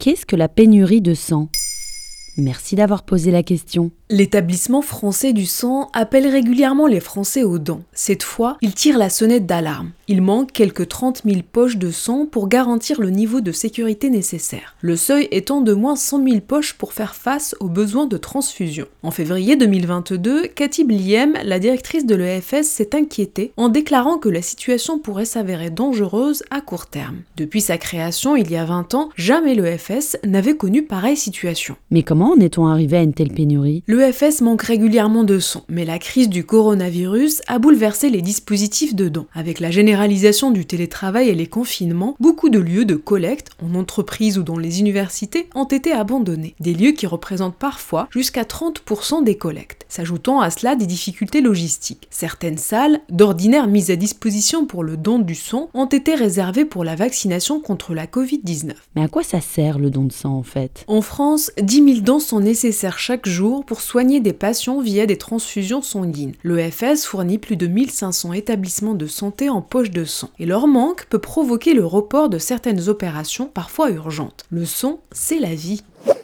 Qu'est-ce que la pénurie de sang? Merci d'avoir posé la question. L'établissement français du sang appelle régulièrement les Français aux dons. Cette fois, il tire la sonnette d'alarme. Il manque quelques 30 000 poches de sang pour garantir le niveau de sécurité nécessaire. Le seuil étant de moins 100 000 poches pour faire face aux besoins de transfusion. En février 2022, Cathy Bliem, la directrice de l'EFS, s'est inquiétée en déclarant que la situation pourrait s'avérer dangereuse à court terme. Depuis sa création il y a 20 ans, jamais l'EFS n'avait connu pareille situation. Mais comment en est-on arrivé à une telle pénurie? L'EFS manque régulièrement de sang, mais la crise du coronavirus a bouleversé les dispositifs de dons. Avec la généralisation du télétravail et les confinements, beaucoup de lieux de collecte, en entreprise ou dans les universités, ont été abandonnés. Des lieux qui représentent parfois jusqu'à 30% des collectes, s'ajoutant à cela des difficultés logistiques. Certaines salles, d'ordinaire mises à disposition pour le don du sang, ont été réservées pour la vaccination contre la Covid-19. Mais à quoi ça sert le don de sang en fait? En France, 10 000 sont nécessaires chaque jour pour soigner des patients via des transfusions sanguines. L'EFS fournit plus de 1500 établissements de santé en poche de sang. Et leur manque peut provoquer le report de certaines opérations parfois urgentes. Le sang, c'est la vie.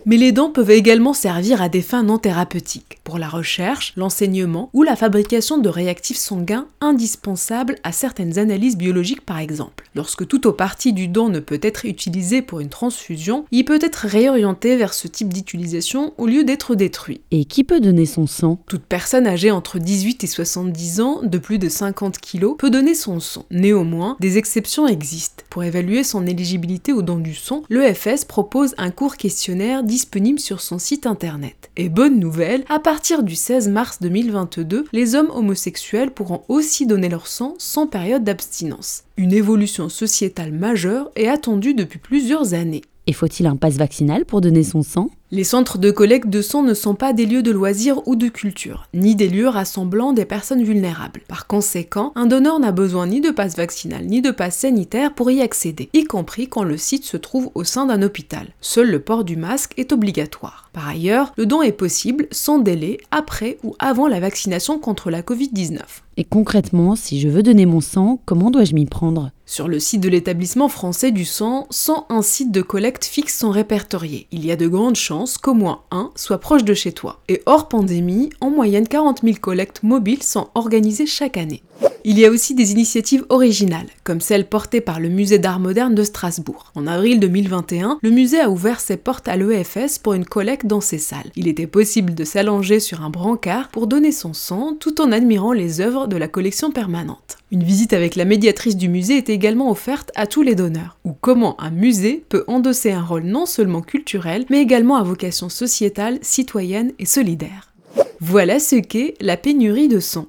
Mais les dents peuvent également servir à des fins non thérapeutiques, pour la recherche, l'enseignement ou la fabrication de réactifs sanguins indispensables à certaines analyses biologiques par exemple. Lorsque tout ou partie du don ne peut être utilisé pour une transfusion, il peut être réorienté vers ce type d'utilisation au lieu d'être détruit. Et qui peut donner son sang? Toute personne âgée entre 18 et 70 ans, de plus de 50 kg, peut donner son sang. Néanmoins, des exceptions existent. Pour évaluer son éligibilité au don du sang, l'EFS propose un court questionnaire disponible sur son site internet. Et bonne nouvelle, à partir du 16 mars 2022, les hommes homosexuels pourront aussi donner leur sang sans période d'abstinence. Une évolution sociétale majeure est attendue depuis plusieurs années. Et faut-il un passe vaccinal pour donner son sang? Les centres de collecte de sang ne sont pas des lieux de loisirs ou de culture, ni des lieux rassemblant des personnes vulnérables. Par conséquent, un donneur n'a besoin ni de passe vaccinal ni de passe sanitaire pour y accéder, y compris quand le site se trouve au sein d'un hôpital. Seul le port du masque est obligatoire. Par ailleurs, le don est possible sans délai après ou avant la vaccination contre la Covid-19. Et concrètement, si je veux donner mon sang, comment dois-je m'y prendre? Sur le site de l'établissement français du sang, 101 sites de collecte fixes sont répertoriés. Il y a de grandes qu'au moins un soit proche de chez toi. Et hors pandémie, en moyenne 40 000 collectes mobiles sont organisées chaque année. Il y a aussi des initiatives originales, comme celle portée par le Musée d'art moderne de Strasbourg. En avril 2021, le musée a ouvert ses portes à l'EFS pour une collecte dans ses salles. Il était possible de s'allonger sur un brancard pour donner son sang tout en admirant les œuvres de la collection permanente. Une visite avec la médiatrice du musée est également offerte à tous les donneurs, ou comment un musée peut endosser un rôle non seulement culturel, mais également à vocation sociétale, citoyenne et solidaire. Voilà ce qu'est la pénurie de sang.